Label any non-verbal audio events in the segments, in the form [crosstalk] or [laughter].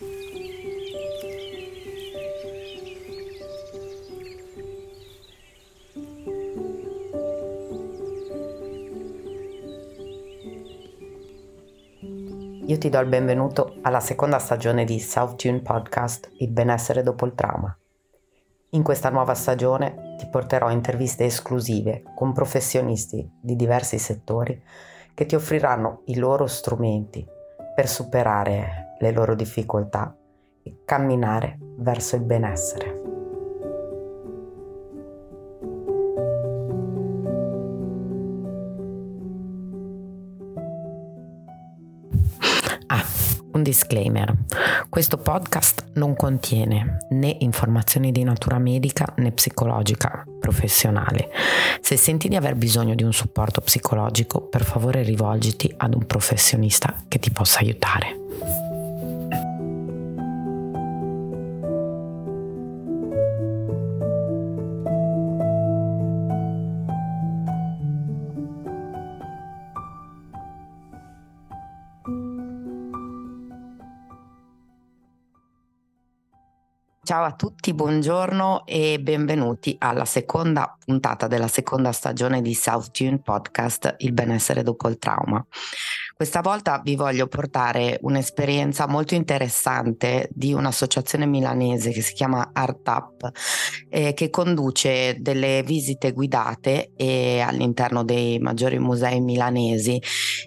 Io ti do il benvenuto alla seconda stagione di South Tune Podcast Il benessere dopo il trauma. In questa nuova stagione ti porterò interviste esclusive con professionisti di diversi settori che ti offriranno i loro strumenti per superare le loro difficoltà e camminare verso il benessere. Un disclaimer. Questo podcast non contiene né informazioni di natura medica né psicologica professionale. Se senti di aver bisogno di un supporto psicologico, per favore rivolgiti ad un professionista che ti possa aiutare. Ciao a tutti, buongiorno e benvenuti alla seconda puntata della seconda stagione di South Tune Podcast Il benessere dopo il trauma. Questa volta vi voglio portare un'esperienza molto interessante di un'associazione milanese che si chiama Art Up, eh, che conduce delle visite guidate eh, all'interno dei maggiori musei milanesi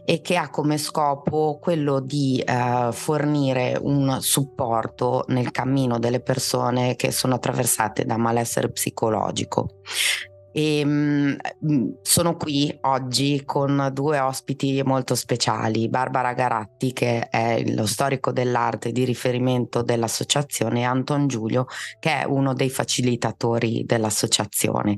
e che ha come scopo quello di eh, fornire un supporto nel cammino delle persone che sono attraversate da malessere psicologico. E mh, mm, sono qui oggi con due ospiti molto speciali, Barbara Garatti che è lo storico dell'arte di riferimento dell'associazione e Anton Giulio che è uno dei facilitatori dell'associazione.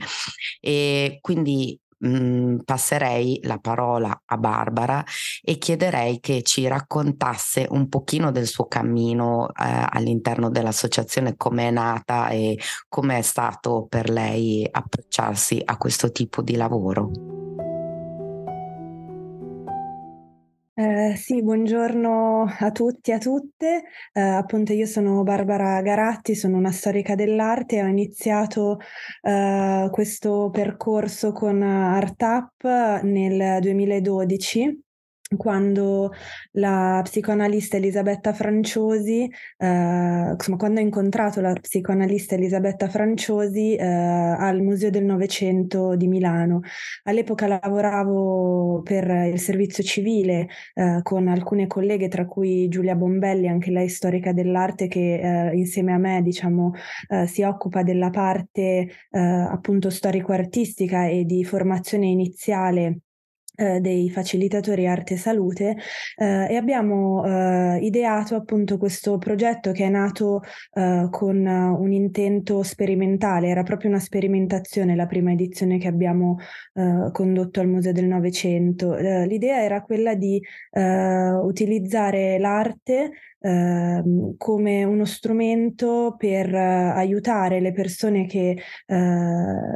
E quindi mh, mm, passerei la parola a Barbara e chiederei che ci raccontasse un pochino del suo cammino eh, all'interno dell'associazione, come è nata e come è stato per lei approcciarsi a questo tipo di lavoro. Eh, sì, buongiorno a tutti e a tutte. Eh, appunto, io sono Barbara Garatti, sono una storica dell'arte e ho iniziato eh, questo percorso con Art Up nel 2012 quando la psicoanalista Elisabetta Franciosi, eh, insomma, quando ho incontrato la psicoanalista Elisabetta Franciosi eh, al Museo del Novecento di Milano. All'epoca lavoravo per il servizio civile eh, con alcune colleghe, tra cui Giulia Bombelli, anche lei storica dell'arte, che eh, insieme a me, diciamo, eh, si occupa della parte eh, appunto storico-artistica e di formazione iniziale eh, dei facilitatori arte e salute eh, e abbiamo eh, ideato appunto questo progetto che è nato eh, con un intento sperimentale, era proprio una sperimentazione la prima edizione che abbiamo eh, condotto al Museo del Novecento. Eh, l'idea era quella di utilizzare l'arte Ehm, come uno strumento per uh, aiutare le persone che uh,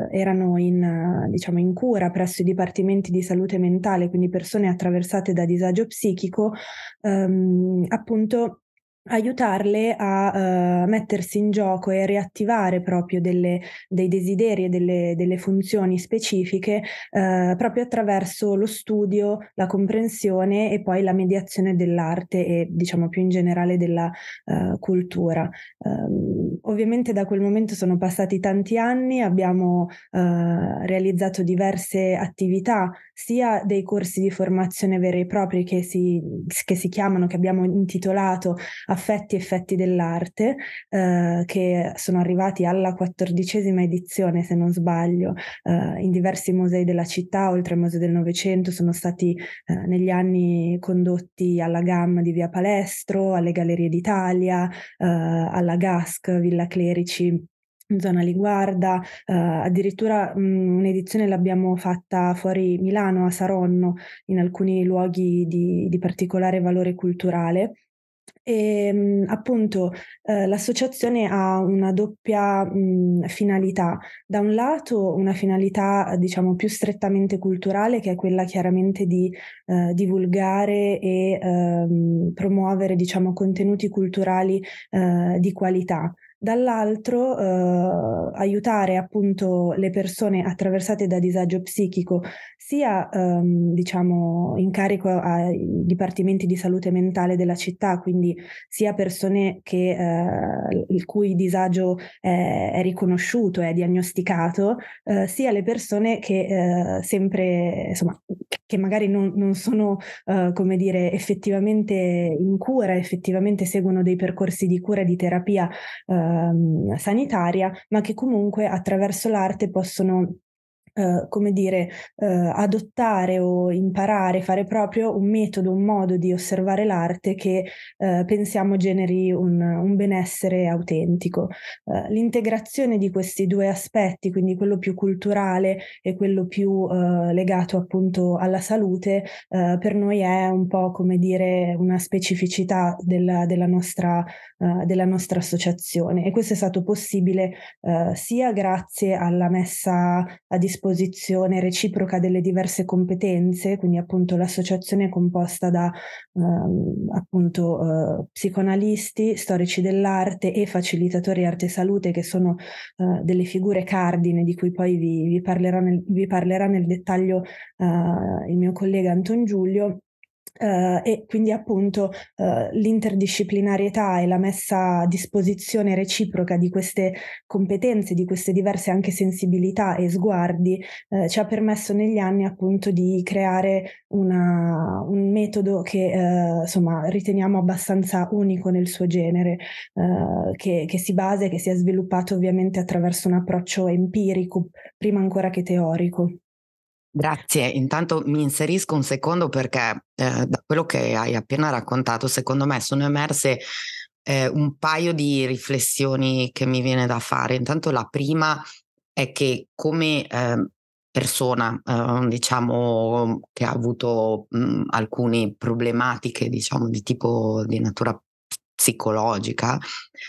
erano in, uh, diciamo, in cura presso i dipartimenti di salute mentale, quindi persone attraversate da disagio psichico, um, appunto aiutarle a uh, mettersi in gioco e riattivare proprio delle, dei desideri e delle, delle funzioni specifiche uh, proprio attraverso lo studio, la comprensione e poi la mediazione dell'arte e diciamo più in generale della uh, cultura. Um, ovviamente da quel momento sono passati tanti anni, abbiamo realizzato diverse attività, sia dei corsi di formazione veri e propri che si, che si chiamano, che abbiamo intitolato affetti effetti dell'arte, eh, che sono arrivati alla quattordicesima edizione, se non sbaglio, eh, in diversi musei della città, oltre al Museo del Novecento, sono stati eh, negli anni condotti alla GAM di Via Palestro, alle Gallerie d'Italia, eh, alla GASC, Villa Clerici zona Liguarda, eh, addirittura mh, un'edizione l'abbiamo fatta fuori Milano, a Saronno, in alcuni luoghi di, di particolare valore culturale. E ehm, appunto eh, l'associazione ha una doppia mh, finalità. Da un lato una finalità diciamo più strettamente culturale che è quella chiaramente di eh, divulgare e ehm, promuovere diciamo contenuti culturali eh, di qualità dall'altro eh, aiutare appunto le persone attraversate da disagio psichico sia ehm, diciamo in carico ai dipartimenti di salute mentale della città, quindi sia persone che, eh, il cui disagio è, è, riconosciuto, è diagnosticato, eh, sia le persone che eh, sempre insomma che magari non, non sono eh, come dire effettivamente in cura, effettivamente seguono dei percorsi di cura e di terapia eh, Ehm, sanitaria, ma che comunque attraverso l'arte possono Uh, come dire, uh, adottare o imparare, fare proprio un metodo, un modo di osservare l'arte che uh, pensiamo generi un, un benessere autentico. l'integrazione di questi due aspetti, quindi quello più culturale e quello più legato appunto alla salute, per noi è un po' come dire una specificità della, della, nostra, della nostra associazione e questo è stato possibile sia grazie alla messa a disposizione disposizione reciproca delle diverse competenze, quindi appunto l'associazione è composta da ehm, appunto eh, psicoanalisti, storici dell'arte e facilitatori arte e salute che sono eh, delle figure cardine di cui poi vi, vi, nel, vi parlerà nel dettaglio eh, il mio collega Anton Giulio Uh, e quindi appunto uh, l'interdisciplinarietà e la messa a disposizione reciproca di queste competenze, di queste diverse anche sensibilità e sguardi uh, ci ha permesso negli anni appunto di creare una, un metodo che insomma riteniamo abbastanza unico nel suo genere, che, che si basa e che si è sviluppato ovviamente attraverso un approccio empirico prima ancora che teorico. Grazie, intanto mi inserisco un secondo perché eh, da quello che hai appena raccontato, secondo me sono emerse eh, un paio di riflessioni che mi viene da fare. Intanto la prima è che come eh, persona, eh, diciamo, che ha avuto mh, alcune problematiche, diciamo, di tipo di natura psicologica,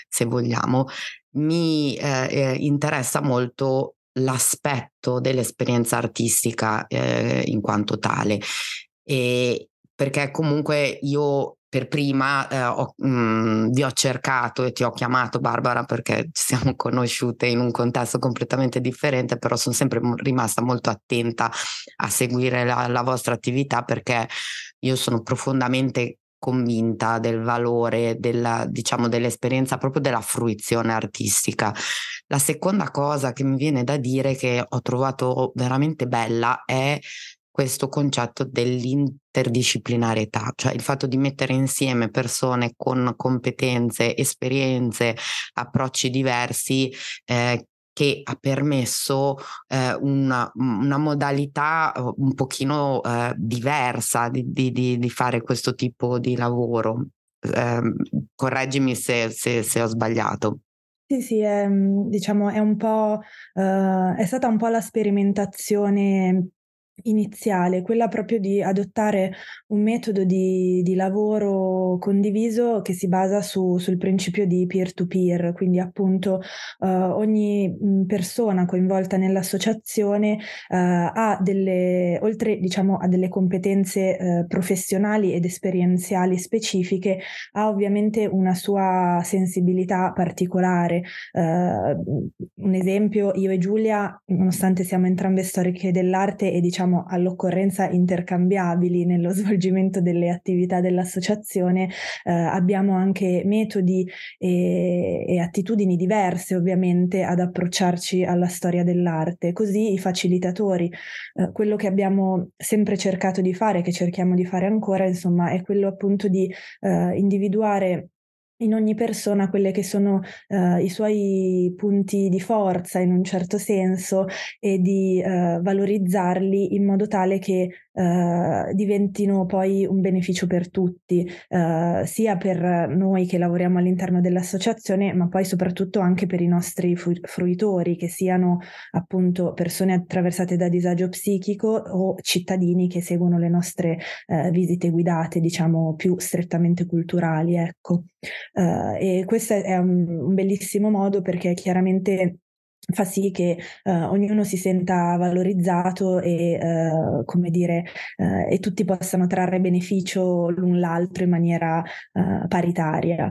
se vogliamo, mi eh, eh, interessa molto l'aspetto dell'esperienza artistica eh, in quanto tale. E perché comunque io per prima eh, ho, mh, mm, vi ho cercato e ti ho chiamato Barbara perché ci siamo conosciute in un contesto completamente differente, però sono sempre rimasta molto attenta a seguire la, la vostra attività perché io sono profondamente convinta del valore della, diciamo, dell'esperienza proprio della fruizione artistica. La seconda cosa che mi viene da dire che ho trovato veramente bella è questo concetto dell'interdisciplinarietà, cioè il fatto di mettere insieme persone con competenze, esperienze, approcci diversi eh, che ha permesso eh, una, una, modalità eh, un pochino eh, diversa di, di, di, fare questo tipo di lavoro. Eh, correggimi se, se, se, ho sbagliato. Sì, sì, è, diciamo, è un po', uh, è stata un po' la sperimentazione iniziale, quella proprio di adottare un metodo di, di lavoro condiviso che si basa su, sul principio di peer-to-peer, quindi appunto uh, ogni persona coinvolta nell'associazione uh, ha delle, oltre diciamo a delle competenze uh, professionali ed esperienziali specifiche, ha ovviamente una sua sensibilità particolare. un esempio, io e Giulia, nonostante siamo entrambe storiche dell'arte e diciamo siamo all'occorrenza intercambiabili nello svolgimento delle attività dell'associazione, eh, abbiamo anche metodi e, e attitudini diverse ovviamente ad approcciarci alla storia dell'arte. Così i facilitatori, eh, quello che abbiamo sempre cercato di fare, che cerchiamo di fare ancora, insomma, è quello appunto di eh, individuare in ogni persona quelle che sono uh, i suoi punti di forza in un certo senso e di uh, valorizzarli in modo tale che eh, diventino poi un beneficio per tutti, eh, sia per noi che lavoriamo all'interno dell'associazione, ma poi soprattutto anche per i nostri fruitori, che siano appunto persone attraversate da disagio psichico o cittadini che seguono le nostre eh, visite guidate, diciamo più strettamente culturali. Ecco. Uh, e questo è un, un bellissimo modo perché chiaramente fa sì che uh, ognuno si senta valorizzato e, uh, come dire, uh, e tutti possano trarre beneficio l'un l'altro in maniera paritaria,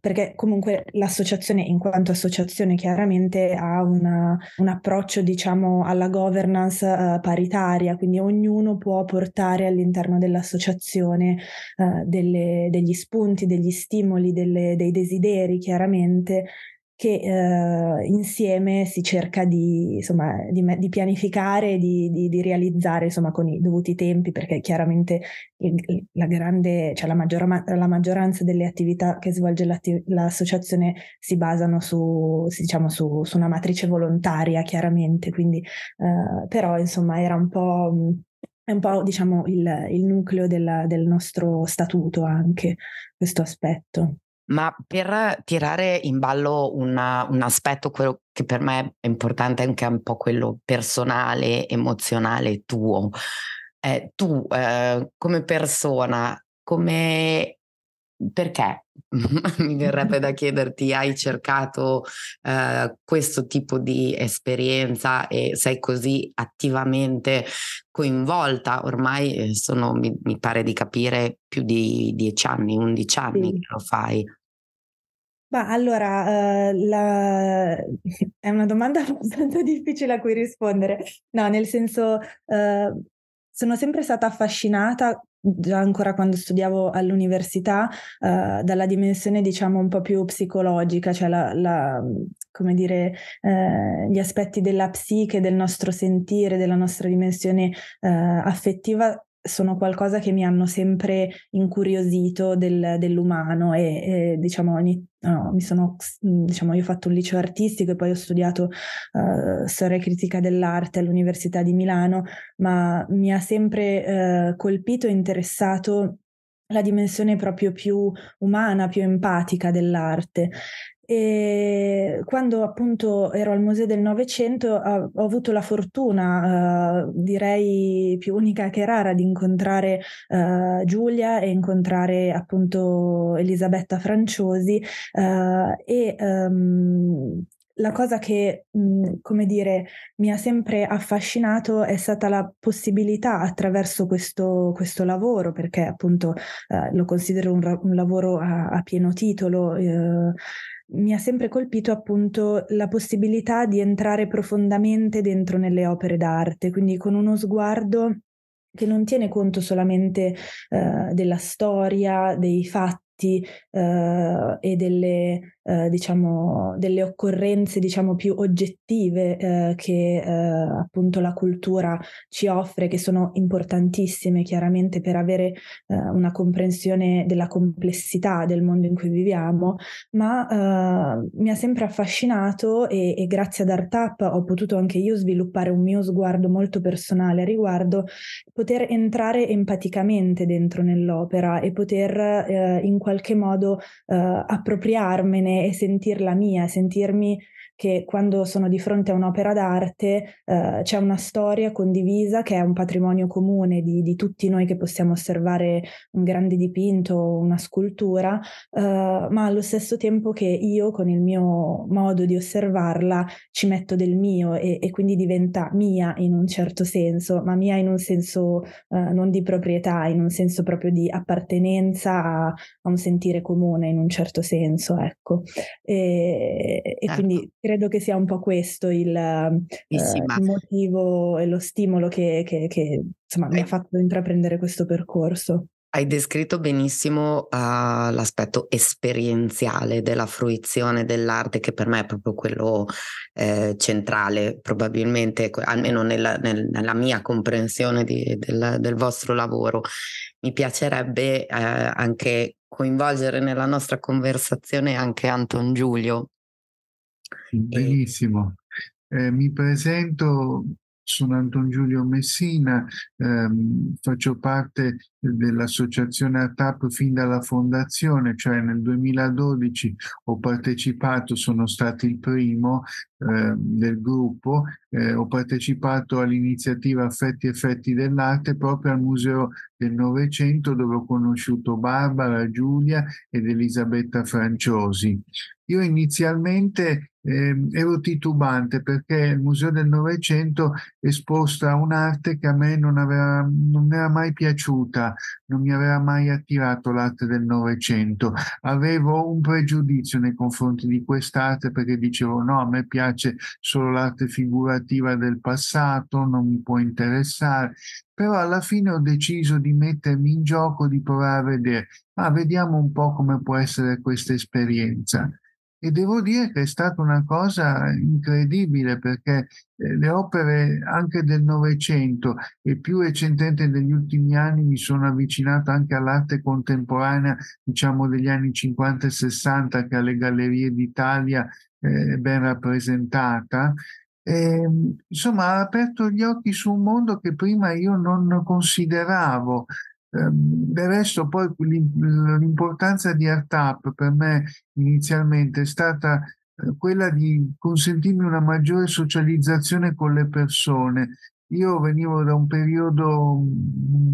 perché comunque l'associazione, in quanto associazione, chiaramente ha una, un approccio, diciamo, alla governance paritaria, quindi ognuno può portare all'interno dell'associazione delle, degli spunti, degli stimoli, delle, dei desideri, chiaramente, che eh, insieme si cerca di, insomma, di, di pianificare di, di, di, realizzare insomma, con i dovuti tempi, perché chiaramente il, la, grande, cioè la, maggior, la, maggioranza delle attività che svolge l'associazione si basano su, diciamo, su, su, una matrice volontaria, chiaramente, quindi eh, però insomma era un po'... È un po' diciamo il, il nucleo della, del nostro statuto anche questo aspetto. Ma per tirare in ballo una, un aspetto, quello che per me è importante, anche un po' quello personale, emozionale tuo, eh, tu eh, come persona, come perché [laughs] mi verrebbe da [laughs] chiederti, hai cercato eh, questo tipo di esperienza e sei così attivamente coinvolta? Ormai eh, sono, mi, mi pare di capire, più di dieci anni, undici anni sì. che lo fai. Ma allora, uh, la... [laughs] è una domanda [laughs] abbastanza difficile a cui rispondere. No, nel senso, uh, sono sempre stata affascinata, già ancora quando studiavo all'università, uh, dalla dimensione, diciamo, un po' più psicologica, cioè la, la come dire, gli aspetti della psiche, del nostro sentire, della nostra dimensione affettiva sono qualcosa che mi hanno sempre incuriosito del, dell'umano e, e diciamo ogni, no, sono, diciamo, io ho fatto un liceo artistico e poi ho studiato uh, storia e critica dell'arte all'Università di Milano, ma mi ha sempre uh, colpito e interessato la dimensione proprio più umana, più empatica dell'arte. E quando appunto ero al Museo del Novecento ho, avuto la fortuna, uh, direi più unica che rara, di incontrare uh, Giulia e incontrare appunto Elisabetta Franciosi uh, e um, la cosa che, mh, come dire, mi ha sempre affascinato è stata la possibilità attraverso questo, questo lavoro, perché appunto eh, lo considero un, un lavoro a, a pieno titolo. Eh, mi ha sempre colpito appunto la possibilità di entrare profondamente dentro nelle opere d'arte, quindi con uno sguardo che non tiene conto solamente eh, della storia, dei fatti eh, e delle eh, diciamo, delle occorrenze diciamo, più oggettive eh, che eh, appunto la cultura ci offre, che sono importantissime chiaramente per avere eh, una comprensione della complessità del mondo in cui viviamo, ma eh, mi ha sempre affascinato e, e grazie ad ArtUp ho potuto anche io sviluppare un mio sguardo molto personale a riguardo, poter entrare empaticamente dentro nell'opera e poter in qualche modo appropriarmene e sentirla mia, sentirmi che quando sono di fronte a un'opera d'arte eh, c'è una storia condivisa che è un patrimonio comune di, di, tutti noi che possiamo osservare un grande dipinto, una scultura, eh, ma allo stesso tempo che io con il mio modo di osservarla ci metto del mio e, e quindi diventa mia in un certo senso, ma mia in un senso eh, non di proprietà, in un senso proprio di appartenenza a, a un sentire comune in un certo senso, ecco. E, e ecco. quindi credo che sia un po' questo il, eh, il motivo e lo stimolo che, che, che insomma, mi ha fatto intraprendere questo percorso. Hai descritto benissimo uh, l'aspetto esperienziale della fruizione dell'arte, che per me è proprio quello eh, centrale, probabilmente, almeno nella, nel, nella mia comprensione di, del, del, vostro lavoro. Mi piacerebbe eh, anche coinvolgere nella nostra conversazione anche Anton Giulio, Benissimo. Eh, mi presento, sono Anton Giulio Messina, ehm, faccio parte dell'associazione ATAP fin dalla fondazione, cioè nel 2012 ho partecipato, sono stato il primo eh, del gruppo, eh, ho partecipato all'iniziativa Affetti Effetti dell'Arte proprio al Museo del Novecento dove ho conosciuto Barbara, Giulia ed Elisabetta Franciosi. Io inizialmente eh, ero titubante perché il Museo del Novecento esposta un'arte che a me non, aveva, non era mai piaciuta, non mi aveva mai attirato l'arte del Novecento. Avevo un pregiudizio nei confronti di quest'arte perché dicevo no, a me piace solo l'arte figurativa del passato, non mi può interessare. Però alla fine ho deciso di mettermi in gioco, di provare a vedere, ma vediamo un po' come può essere questa esperienza e devo dire che è stata una cosa incredibile perché eh, le opere anche del Novecento e più recentemente negli ultimi anni mi sono avvicinato anche all'arte contemporanea, diciamo degli anni 50 e 60 che alle Gallerie d'Italia eh, è ben rappresentata. E, insomma, ha aperto gli occhi su un mondo che prima io non consideravo Ehm, del resto poi l'importanza di ArtUp per me inizialmente è stata eh, quella di consentirmi una maggiore socializzazione con le persone. Io venivo da un periodo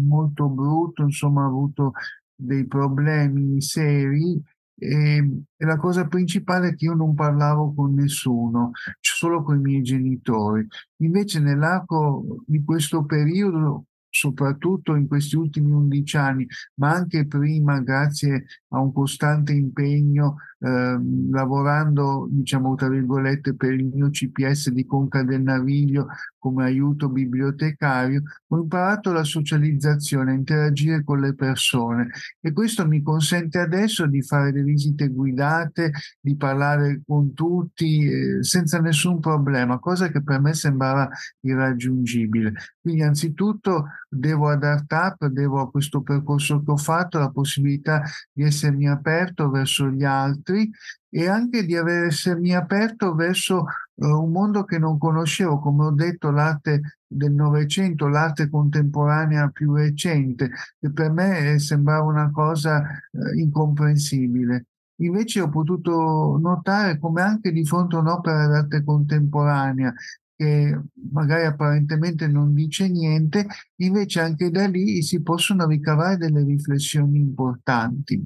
molto brutto, insomma ho avuto dei problemi seri e, e, la cosa principale è che io non parlavo con nessuno, solo con i miei genitori. Invece nell'arco di questo periodo soprattutto in questi ultimi 11 anni, ma anche prima, grazie a un costante impegno eh, lavorando, diciamo, tra virgolette, per il mio CPS di Conca del Naviglio come aiuto bibliotecario, ho imparato la socializzazione, interagire con le persone e questo mi consente adesso di fare le visite guidate, di parlare con tutti eh, senza nessun problema, cosa che per me sembrava irraggiungibile. Quindi anzitutto devo ad ArtUp, devo a questo percorso che ho fatto la possibilità di essermi aperto verso gli altri e anche di essermi aperto verso uh, un mondo che non conoscevo, come ho detto, l'arte del Novecento, l'arte contemporanea più recente, che per me sembrava una cosa uh, incomprensibile. Invece ho potuto notare come anche di fronte a un'opera d'arte contemporanea che magari apparentemente non dice niente, invece anche da lì si possono ricavare delle riflessioni importanti.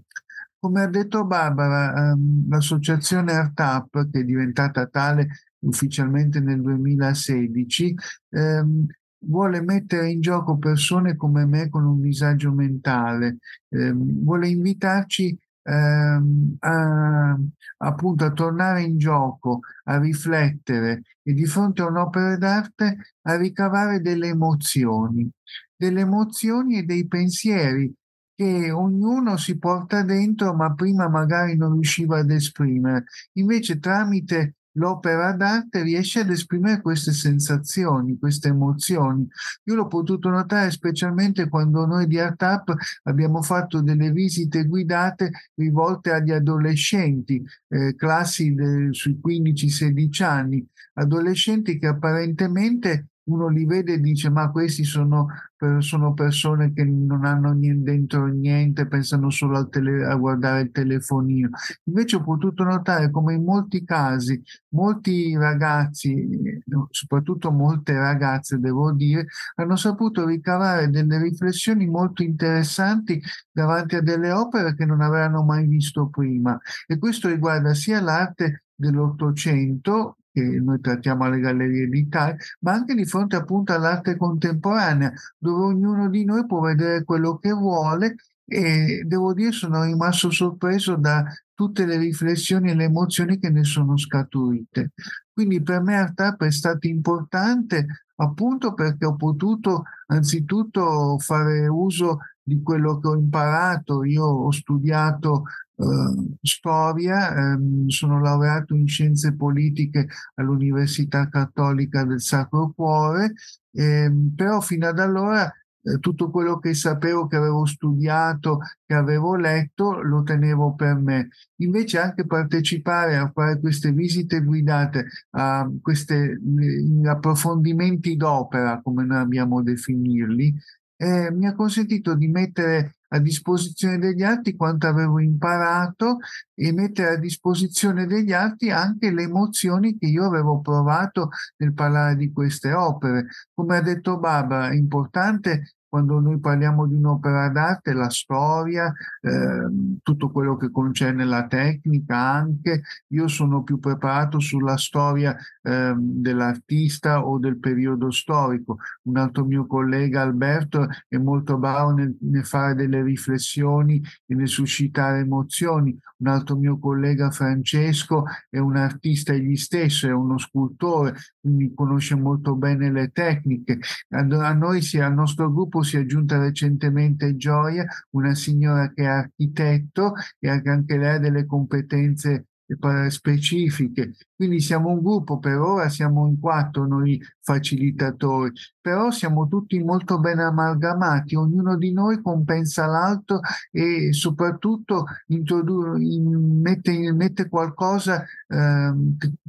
Come ha detto Barbara, ehm, l'associazione ArtUp, che è diventata tale ufficialmente nel 2016, ehm, vuole mettere in gioco persone come me con un disagio mentale, ehm, vuole invitarci ehm, a, appunto a tornare in gioco, a riflettere e di fronte a un'opera d'arte a ricavare delle emozioni, delle emozioni e dei pensieri che ognuno si porta dentro ma prima magari non riusciva ad esprimere. Invece tramite l'opera d'arte riesce ad esprimere queste sensazioni, queste emozioni. Io l'ho potuto notare specialmente quando noi di ArtUp abbiamo fatto delle visite guidate rivolte agli adolescenti, eh, classi de, sui 15-16 anni, adolescenti che apparentemente uno li vede e dice ma questi sono, sono persone che non hanno niente, dentro niente, pensano solo tele, a guardare il telefonino. Invece ho potuto notare come in molti casi molti ragazzi, soprattutto molte ragazze devo dire, hanno saputo ricavare delle riflessioni molto interessanti davanti a delle opere che non avevano mai visto prima. E questo riguarda sia l'arte dell'Ottocento che noi trattiamo alle Gallerie d'Italia, ma anche di fronte appunto all'arte contemporanea, dove ognuno di noi può vedere quello che vuole e devo dire sono rimasto sorpreso da tutte le riflessioni e le emozioni che ne sono scaturite. Quindi per me ArtUp è stato importante appunto perché ho potuto anzitutto fare uso di quello che ho imparato. Io ho studiato eh, storia, ehm, sono laureato in scienze politiche all'Università Cattolica del Sacro Cuore, ehm, però fino ad allora eh, tutto quello che sapevo, che avevo studiato, che avevo letto, lo tenevo per me. Invece anche partecipare a fare queste visite guidate, a questi approfondimenti d'opera, come noi abbiamo definirli, eh, mi ha consentito di mettere a disposizione degli altri quanto avevo imparato e mettere a disposizione degli altri anche le emozioni che io avevo provato nel parlare di queste opere. Come ha detto Barbara, è importante quando noi parliamo di un'opera d'arte, la storia, eh, tutto quello che concerne la tecnica anche. Io sono più preparato sulla storia eh, dell'artista o del periodo storico. Un altro mio collega Alberto è molto bravo nel, nel fare delle riflessioni e nel suscitare emozioni. Un altro mio collega Francesco è un artista egli stesso, è uno scultore, quindi conosce molto bene le tecniche. A, noi, al nostro gruppo si è aggiunta recentemente Gioia, una signora che è architetto e anche lei ha delle competenze specifiche. Quindi siamo un gruppo, per ora siamo in quattro noi facilitatori, però siamo tutti molto ben amalgamati, ognuno di noi compensa l'altro e soprattutto introdu- in, mette, mette, qualcosa eh,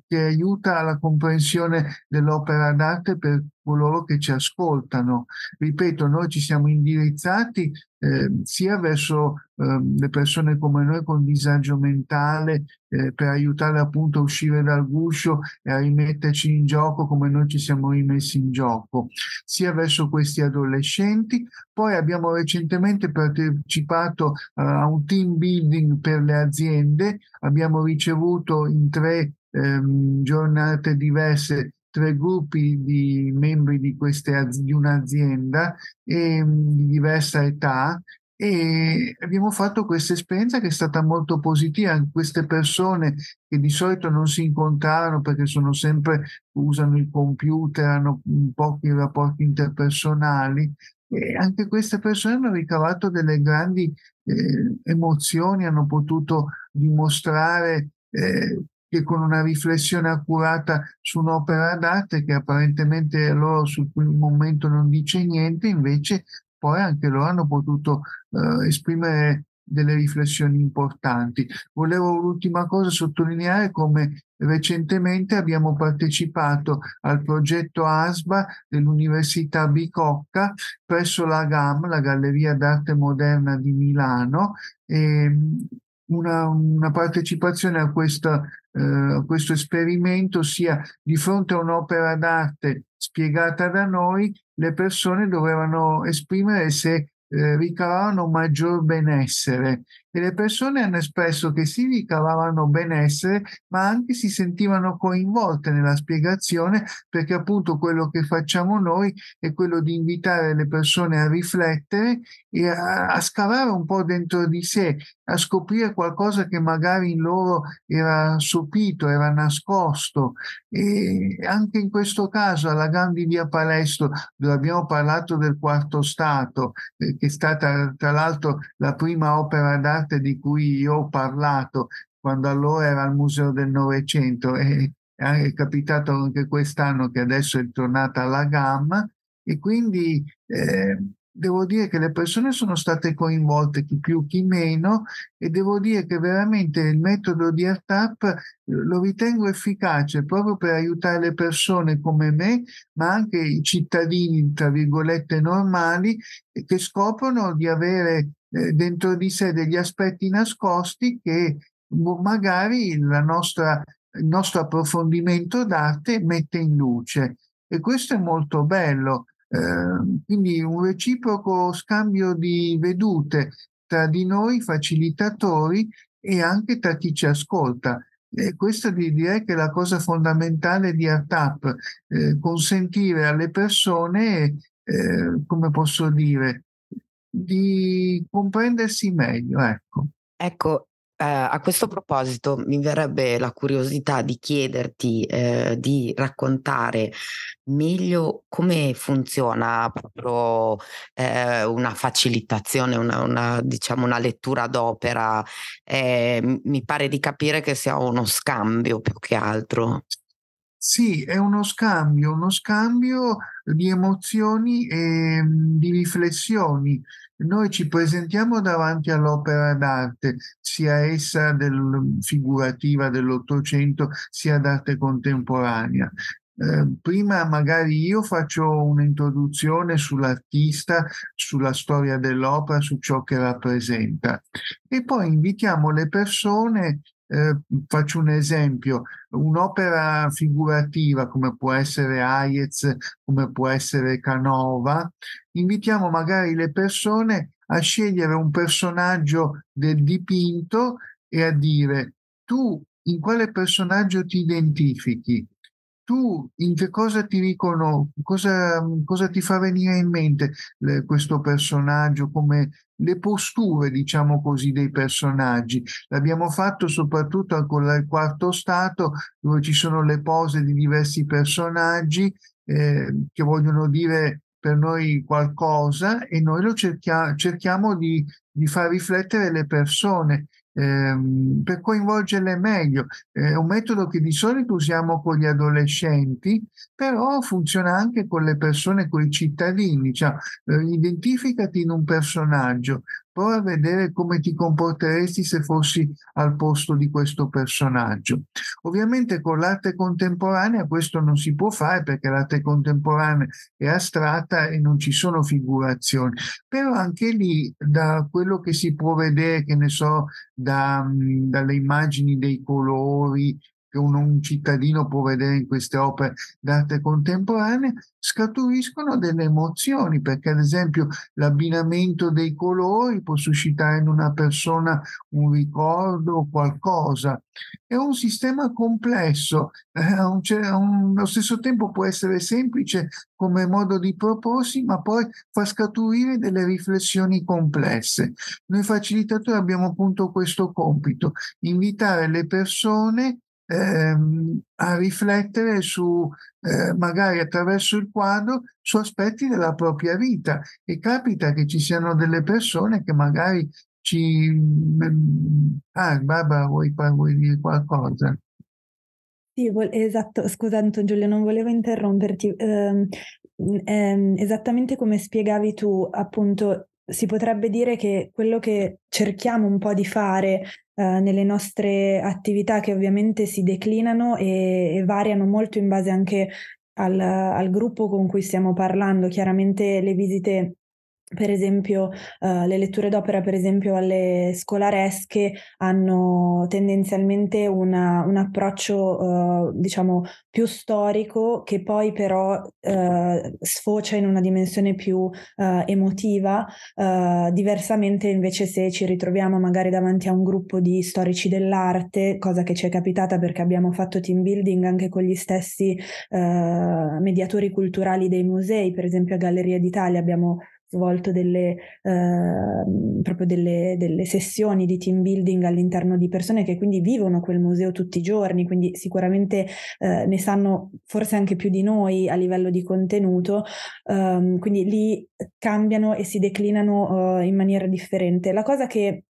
che aiuta alla comprensione dell'opera d'arte per coloro che ci ascoltano. Ripeto, noi ci siamo indirizzati eh, sia verso eh, le persone come noi con disagio mentale eh, per aiutarle appunto a uscire dal guscio e a rimetterci in gioco come noi ci siamo rimessi in gioco, sia verso questi adolescenti. Poi abbiamo recentemente partecipato uh, a un team building per le aziende, abbiamo ricevuto in tre ehm, giornate diverse tre gruppi di membri di, queste, di un'azienda e, di diversa età e abbiamo fatto questa esperienza che è stata molto positiva. Queste persone che di solito non si incontravano perché sono sempre, usano il computer, hanno pochi rapporti interpersonali, e anche queste persone hanno ricavato delle grandi eh, emozioni, hanno potuto dimostrare eh, che con una riflessione accurata su un'opera d'arte che apparentemente loro sul momento non dice niente, invece poi anche loro hanno potuto eh, esprimere delle riflessioni importanti. Volevo l'ultima cosa sottolineare come recentemente abbiamo partecipato al progetto ASBA dell'Università Bicocca presso la GAM, la Galleria d'Arte Moderna di Milano, e una, una partecipazione a, questa, eh, a questo esperimento sia di fronte a un'opera d'arte spiegata da noi, le persone dovevano esprimere se eh, ricavavano maggior benessere e le persone hanno espresso che si ricavavano benessere, ma anche si sentivano coinvolte nella spiegazione, perché appunto quello che facciamo noi è quello di invitare le persone a riflettere e a, a scavare un po' dentro di sé, a scoprire qualcosa che magari in loro era sopito, era nascosto. E anche in questo caso alla Gandhi Via Palestro, dove abbiamo parlato del quarto stato, eh, che è stata tra l'altro la prima opera d'arte d'arte di cui io ho parlato quando allora era al Museo del Novecento e è capitato anche quest'anno che adesso è tornata alla gamma e quindi eh, devo dire che le persone sono state coinvolte chi più chi meno e devo dire che veramente il metodo di AirTap eh, lo ritengo efficace proprio per aiutare le persone come me ma anche i cittadini tra virgolette normali che scoprono di avere eh, dentro di sé degli aspetti nascosti che magari nostra, il nostro approfondimento d'arte mette in luce. E questo è molto bello. Eh, quindi un reciproco scambio di vedute tra di noi facilitatori e anche tra chi ci ascolta. E questa direi che è la cosa fondamentale di ArtUp, eh, consentire alle persone, eh, come posso dire, di comprendersi meglio. Ecco, ecco eh, a questo proposito mi verrebbe la curiosità di chiederti eh, di raccontare meglio come funziona proprio eh, una facilitazione, una, una, diciamo una lettura d'opera. Eh, mi pare di capire che sia uno scambio più che altro. Sì, è uno scambio, uno scambio di emozioni e di riflessioni. Noi ci presentiamo davanti all'opera d'arte, sia essa del, figurativa dell'Ottocento, sia d'arte contemporanea. Eh, prima magari io faccio un'introduzione sull'artista, sulla storia dell'opera, su ciò che rappresenta e poi invitiamo le persone eh, faccio un esempio, un'opera figurativa come può essere Hayez, come può essere Canova, invitiamo magari le persone a scegliere un personaggio del dipinto e a dire tu in quale personaggio ti identifichi? Tu in che cosa ti riconosci, cosa, cosa, ti fa venire in mente le, questo personaggio, come le posture, diciamo così, dei personaggi. L'abbiamo fatto soprattutto con il quarto stato, dove ci sono le pose di diversi personaggi eh, che vogliono dire per noi qualcosa e noi lo cerchia, cerchiamo di, di far riflettere le persone ehm, per coinvolgerle meglio. È un metodo che di solito usiamo con gli adolescenti, però funziona anche con le persone, con i cittadini. Cioè, eh, identificati in un personaggio, prova a vedere come ti comporteresti se fossi al posto di questo personaggio. Ovviamente con l'arte contemporanea questo non si può fare perché l'arte contemporanea è astratta e non ci sono figurazioni, però anche lì da quello che si può vedere, che ne so, da, dalle immagini dei colori, che un, un, cittadino può vedere in queste opere d'arte contemporanea, scaturiscono delle emozioni, perché ad esempio l'abbinamento dei colori può suscitare in una persona un ricordo qualcosa. È un sistema complesso, eh, un, un, allo stesso tempo può essere semplice come modo di proporsi, ma poi fa scaturire delle riflessioni complesse. Noi facilitatori abbiamo appunto questo compito, invitare le persone ehm, a riflettere su, eh, magari attraverso il quadro, su aspetti della propria vita. E capita che ci siano delle persone che magari ci... Mm, ah, Barbara, vuoi, vuoi dire qualcosa? Sì, esatto, scusa Anton Giulio, non volevo interromperti. Eh, eh, esattamente come spiegavi tu, appunto, si potrebbe dire che quello che cerchiamo un po' di fare eh, nelle nostre attività, che ovviamente si declinano e, e variano molto in base anche al, al, gruppo con cui stiamo parlando, chiaramente le visite per esempio, uh, le letture d'opera, per esempio, alle scolaresche hanno tendenzialmente una, un approccio, uh, diciamo, più storico che poi però uh, sfocia in una dimensione più emotiva. diversamente, invece, se ci ritroviamo magari davanti a un gruppo di storici dell'arte, cosa che ci è capitata perché abbiamo fatto team building anche con gli stessi mediatori culturali dei musei, per esempio a Galleria d'Italia abbiamo svolto delle, eh, proprio delle, delle, sessioni di team building all'interno di persone che quindi vivono quel museo tutti i giorni, quindi sicuramente eh, ne sanno forse anche più di noi a livello di contenuto, um, quindi lì cambiano e si declinano uh, in maniera differente. La cosa che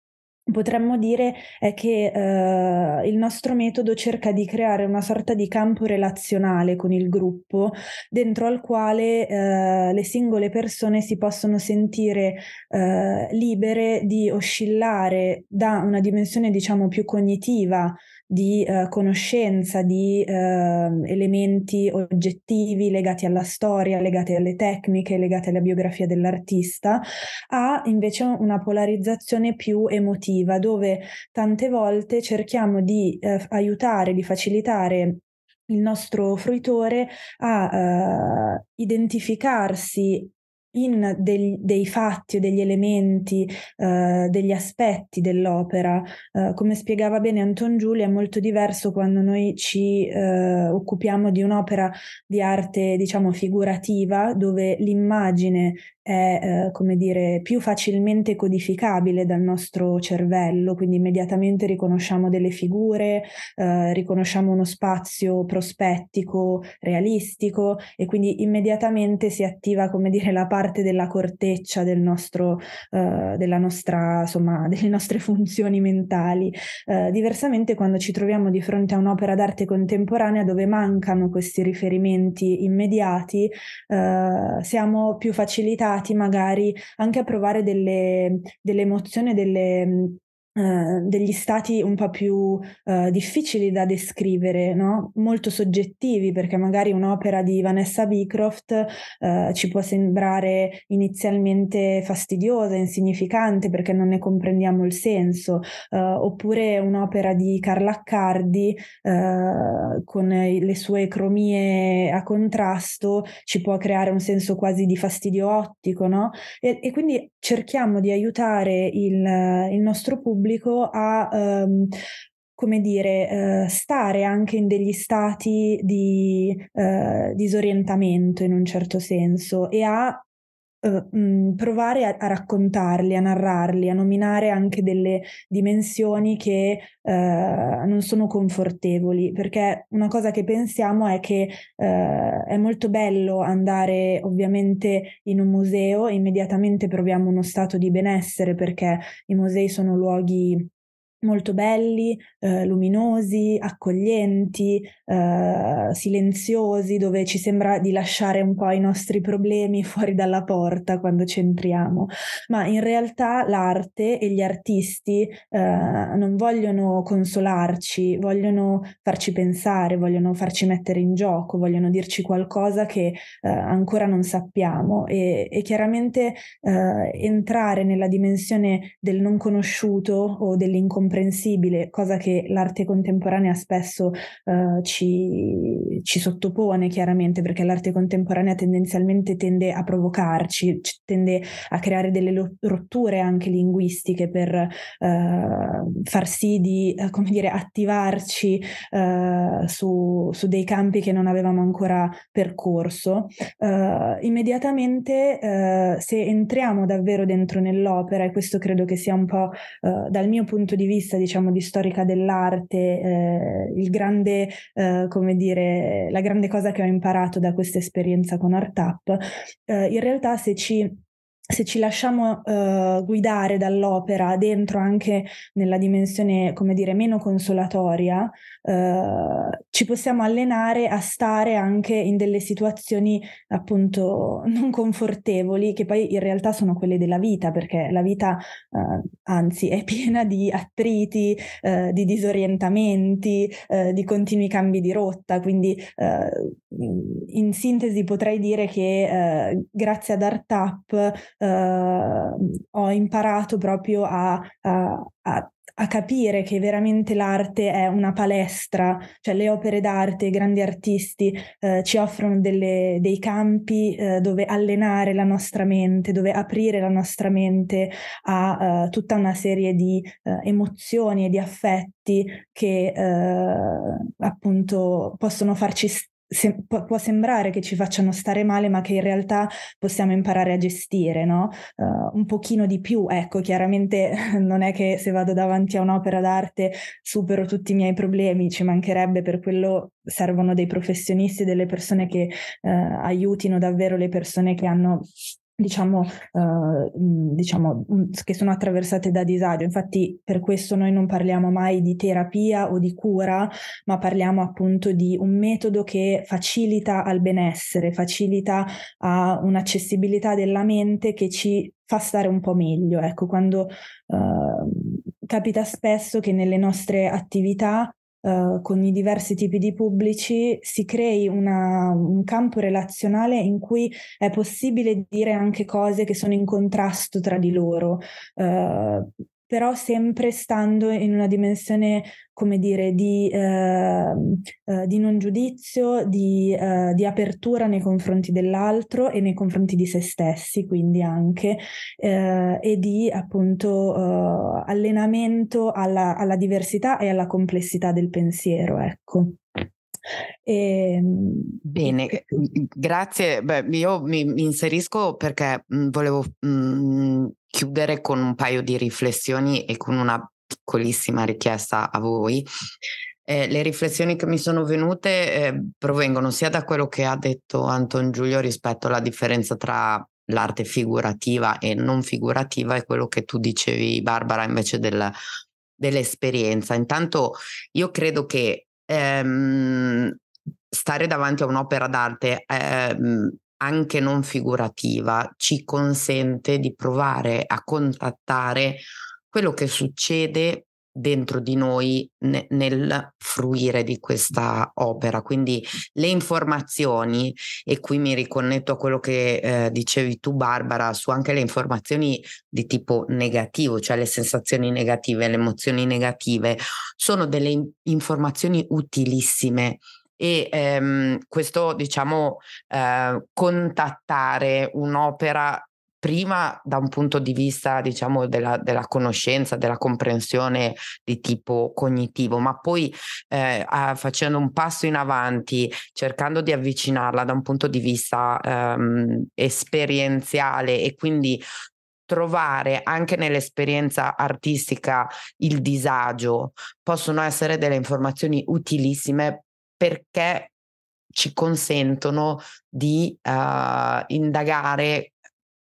potremmo dire è che eh, il nostro metodo cerca di creare una sorta di campo relazionale con il gruppo dentro al quale eh, le singole persone si possono sentire eh, libere di oscillare da una dimensione diciamo più cognitiva di eh, conoscenza di eh, elementi oggettivi legati alla storia, legati alle tecniche, legati alla biografia dell'artista, a invece una polarizzazione più emotiva, dove tante volte cerchiamo di eh, aiutare, di facilitare il nostro fruitore a uh, identificarsi in dei, dei fatti o degli elementi, uh, degli aspetti dell'opera. Uh, come spiegava bene Anton Giulia, è molto diverso quando noi ci uh, occupiamo di un'opera di arte, diciamo, figurativa, dove l'immagine è, eh, come dire, più facilmente codificabile dal nostro cervello, quindi immediatamente riconosciamo delle figure, eh, riconosciamo uno spazio prospettico, realistico e quindi immediatamente si attiva, come dire, la parte della corteccia del nostro, eh, della nostra, insomma, [laughs] delle nostre funzioni mentali. Eh, diversamente quando ci troviamo di fronte a un'opera d'arte contemporanea dove mancano questi riferimenti immediati, eh, siamo più facilitati magari anche a provare delle, delle emozioni, delle, Uh, degli stati un po' più uh, difficili da descrivere, no? molto soggettivi, perché magari un'opera di Vanessa Beecroft uh, ci può sembrare inizialmente fastidiosa, insignificante, perché non ne comprendiamo il senso, oppure un'opera di Carla Accardi con le sue cromie a contrasto ci può creare un senso quasi di fastidio ottico, no? e, e quindi cerchiamo di aiutare il, il nostro pubblico pubblico a um, come dire, eh, stare anche in degli stati di eh, disorientamento in un certo senso e a Uh, provare a, a, raccontarli, a narrarli, a nominare anche delle dimensioni che uh, non sono confortevoli, perché una cosa che pensiamo è che uh, è molto bello andare ovviamente in un museo immediatamente proviamo uno stato di benessere perché i musei sono luoghi molto belli, eh, luminosi, accoglienti, eh, silenziosi, dove ci sembra di lasciare un po' i nostri problemi [laughs] fuori dalla porta quando ci entriamo. Ma in realtà l'arte e gli artisti eh, non vogliono consolarci, vogliono farci pensare, vogliono farci mettere in gioco, vogliono dirci qualcosa che eh, ancora non sappiamo e, e chiaramente eh, entrare nella dimensione del non conosciuto o dell'incomprensibile incomprensibile, cosa che l'arte contemporanea spesso uh, ci, ci, sottopone chiaramente, perché l'arte contemporanea tendenzialmente tende a provocarci, tende a creare delle rotture anche linguistiche per uh, far sì di, uh, come dire, attivarci su, su, dei campi che non avevamo ancora percorso. immediatamente, se entriamo davvero dentro nell'opera, e questo credo che sia un po' dal mio punto di vista, vista, diciamo, di storica dell'arte, eh, il grande, eh, come dire, la grande cosa che ho imparato da questa esperienza con ArtUp, eh, in realtà se ci se ci lasciamo uh, guidare dall'opera dentro anche nella dimensione, come dire, meno consolatoria, uh, ci possiamo allenare a stare anche in delle situazioni appunto [laughs] non confortevoli, che poi in realtà sono quelle della vita, perché la vita uh, anzi è piena di attriti, di disorientamenti, di continui cambi di rotta, quindi in sintesi potrei dire che grazie ad ArtUp uh, ho imparato proprio a, a, a a capire che veramente l'arte è una palestra, cioè le opere d'arte, i grandi artisti eh, ci offrono delle, dei campi eh, dove allenare la nostra mente, dove aprire la nostra mente a uh, tutta una serie di uh, emozioni e di affetti che uh, appunto possono farci se, può, sembrare che ci facciano stare male, ma che in realtà possiamo imparare a gestire, no? Uh, un pochino di più, ecco, chiaramente [laughs] non è che se vado davanti a un'opera d'arte supero tutti i miei problemi, ci mancherebbe, per quello servono dei professionisti, delle persone che uh, aiutino davvero le persone che hanno diciamo, uh, diciamo, che sono attraversate da disagio. Infatti per questo noi non parliamo mai di terapia o di cura, ma parliamo appunto di un metodo che facilita al benessere, facilita a un'accessibilità della mente che ci fa stare un po' meglio. Ecco, quando uh, capita spesso che nelle nostre attività Uh, con i diversi tipi di pubblici si crei una, un campo relazionale in cui è possibile dire anche cose che sono in contrasto tra di loro. Uh, però sempre stando in una dimensione, come dire, di, eh, eh, di non giudizio, di, eh, di, apertura nei confronti dell'altro e nei confronti di se stessi, quindi anche, eh, e di appunto eh, allenamento alla, alla, diversità e alla complessità del pensiero, ecco. E, ehm, Bene, e... grazie. Beh, io mi, mi, inserisco perché mh, volevo mh, chiudere con un paio di riflessioni e con una piccolissima richiesta a voi. Eh, le riflessioni che mi sono venute eh, provengono sia da quello che ha detto Anton Giulio rispetto alla differenza tra l'arte figurativa e non figurativa e quello che tu dicevi Barbara invece del, dell'esperienza. Intanto io credo che ehm, stare davanti a un'opera d'arte ehm, anche non figurativa ci consente di provare a contattare quello che succede dentro di noi ne, nel fruire di questa opera. Quindi le informazioni, e qui mi riconnetto a quello che eh, dicevi tu Barbara, su anche le informazioni di tipo negativo, cioè le sensazioni negative, le emozioni negative, sono delle in- informazioni utilissime e ehm, questo diciamo eh, contattare un'opera prima da un punto di vista, diciamo, della, della conoscenza, della comprensione di tipo cognitivo, ma poi eh, a, facendo un passo in avanti, cercando di avvicinarla da un punto di vista ehm, esperienziale e quindi trovare anche nell'esperienza artistica il disagio possono essere delle informazioni utilissime perché ci consentono di uh, indagare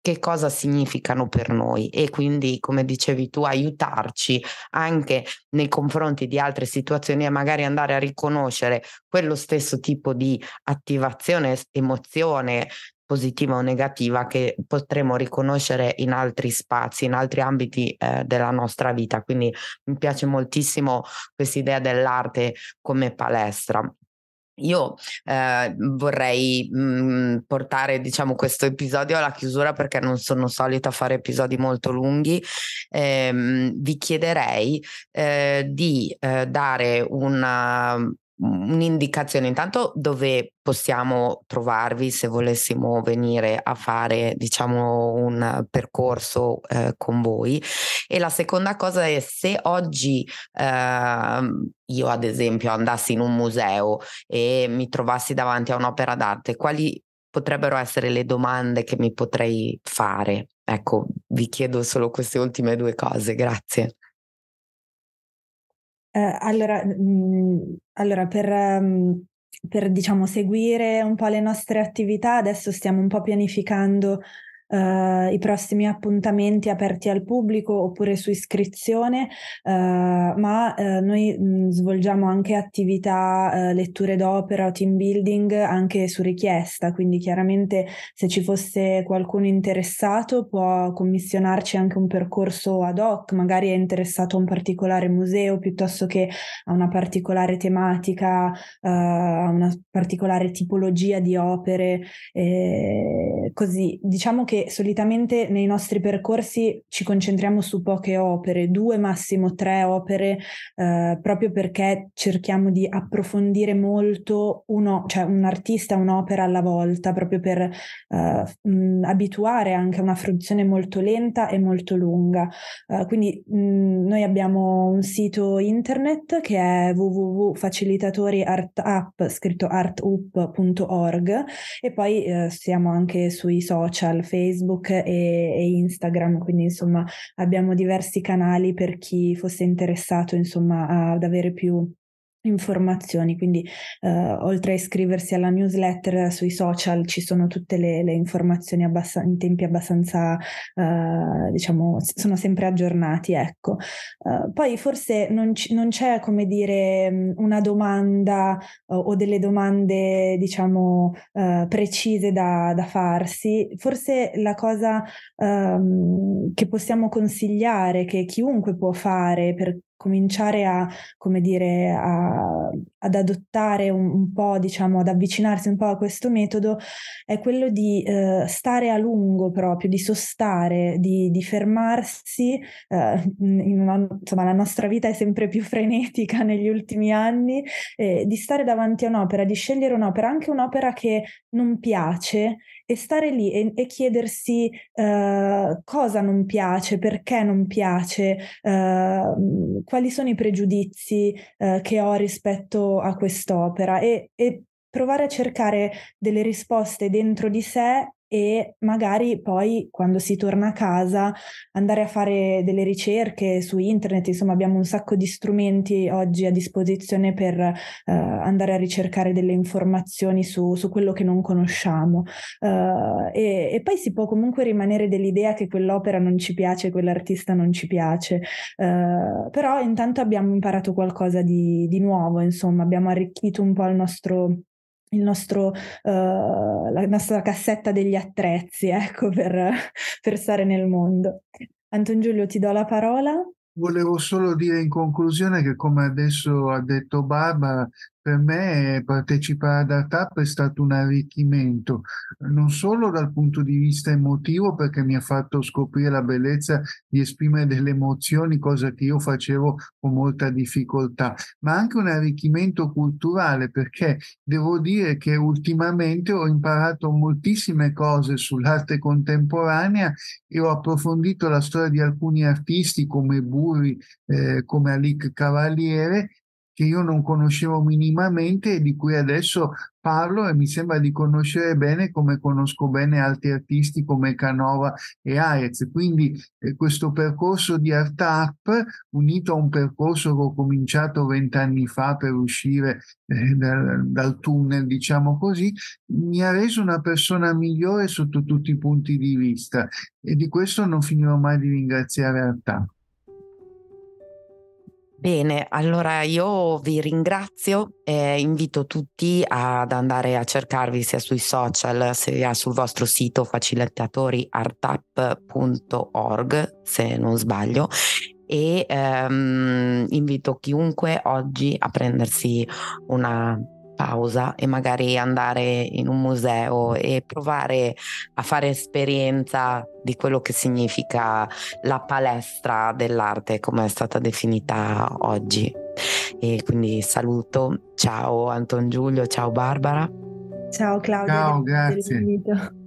che cosa significano per noi e quindi, come dicevi tu, aiutarci anche nei confronti di altre situazioni e magari andare a riconoscere quello stesso tipo di attivazione, emozione positiva o negativa che potremo riconoscere in altri spazi, in altri ambiti eh, della nostra vita. Quindi mi piace moltissimo questa idea dell'arte come palestra. Io eh, vorrei mh, mm, portare diciamo, questo episodio alla chiusura perché non sono solita fare episodi molto lunghi. Eh, vi chiederei eh, di eh, dare una, un'indicazione intanto dove possiamo trovarvi se volessimo venire a fare diciamo un percorso eh, con voi. E la seconda cosa è se oggi eh, io ad esempio andassi in un museo e mi trovassi davanti a un'opera d'arte quali potrebbero essere le domande che mi potrei fare? Ecco vi chiedo solo queste ultime due cose grazie eh, allora, mh, mm, allora, per, um, per diciamo, seguire un po' le nostre attività, adesso stiamo un po' pianificando uh, i prossimi appuntamenti aperti al pubblico oppure su iscrizione, uh, ma uh, noi mh, svolgiamo anche attività, letture d'opera o team building anche su richiesta, quindi chiaramente se ci fosse qualcuno interessato può commissionarci anche un percorso ad hoc, magari è interessato a un particolare museo piuttosto che a una particolare tematica, a una particolare tipologia di opere, eh, così. Diciamo che solitamente nei nostri percorsi ci concentriamo su poche opere, due massimo tre opere, eh, proprio perché cerchiamo di approfondire molto uno, cioè un artista, un'opera alla volta, proprio per eh, mh, abituare anche a una fruizione molto lenta e molto lunga. Uh, quindi mh, noi abbiamo un sito internet che è www.facilitatoriartapp, scritto artup.org e poi eh, siamo anche sui social, Facebook, Facebook e, e, Instagram, quindi insomma abbiamo diversi canali per chi fosse interessato insomma ad avere più informazioni, quindi uh, oltre a iscriversi alla newsletter sui social ci sono tutte le, le informazioni abbass- in tempi abbastanza, uh, diciamo, sono sempre aggiornati, ecco. Uh, poi forse non, c- non, c'è, come dire, una domanda o delle domande, diciamo, precise da, da, farsi. Forse la cosa um, che possiamo consigliare, che chiunque può fare per cominciare a, come dire, a, ad adottare un, un, po', diciamo, ad avvicinarsi un po' a questo metodo, è quello di eh, stare a lungo proprio, di sostare, di, di fermarsi. Eh, una, insomma, la nostra vita è sempre più frenetica [laughs] negli ultimi anni, eh, di stare davanti a un'opera, di scegliere un'opera, anche un'opera che non piace e stare lì e, e chiedersi uh, cosa non piace, perché non piace, uh, quali sono i pregiudizi uh, che ho rispetto a quest'opera e, e provare a cercare delle risposte dentro di sé e magari poi quando si torna a casa andare a fare delle ricerche su internet, insomma abbiamo un sacco di strumenti oggi a disposizione per eh, andare a ricercare delle informazioni su, su quello che non conosciamo. Uh, e, e, poi si può comunque rimanere dell'idea che quell'opera non ci piace, quell'artista non ci piace, uh, però intanto abbiamo imparato qualcosa di, di nuovo, insomma abbiamo arricchito un po' il nostro nostro, uh, la nostra cassetta degli attrezzi, [laughs] ecco, per, per stare nel mondo. Anton Giulio, ti do la parola. Volevo solo dire in conclusione che, come adesso ha detto Barbara, per me partecipare ad ARTAP è stato un arricchimento, non solo dal punto di vista emotivo, perché mi ha fatto scoprire la bellezza di esprimere delle emozioni, cosa che io facevo con molta difficoltà, ma anche un arricchimento culturale, perché devo dire che ultimamente ho imparato moltissime cose sull'arte contemporanea e ho approfondito la storia di alcuni artisti come Burri, eh, come Alic Cavaliere, che io non conoscevo minimamente e di cui adesso parlo e mi sembra di conoscere bene come conosco bene altri artisti come Canova e Aez. Quindi eh, questo percorso di Art Up, unito a un percorso che ho cominciato vent'anni fa per uscire eh, dal, dal, tunnel, diciamo così, mi ha reso una persona migliore sotto tutti i punti di vista e di questo non finirò mai di ringraziare Art Up. Bene, allora io vi ringrazio e invito tutti ad andare a cercarvi sia sui social sia sul vostro sito facilitatoriartup.org se non sbaglio. E ehm, invito chiunque oggi a prendersi una pausa e magari andare in un museo e provare a fare esperienza di quello che significa la palestra dell'arte come è stata definita oggi. E quindi saluto, ciao Anton Giulio, ciao Barbara. Ciao Claudia. Ciao, grazie.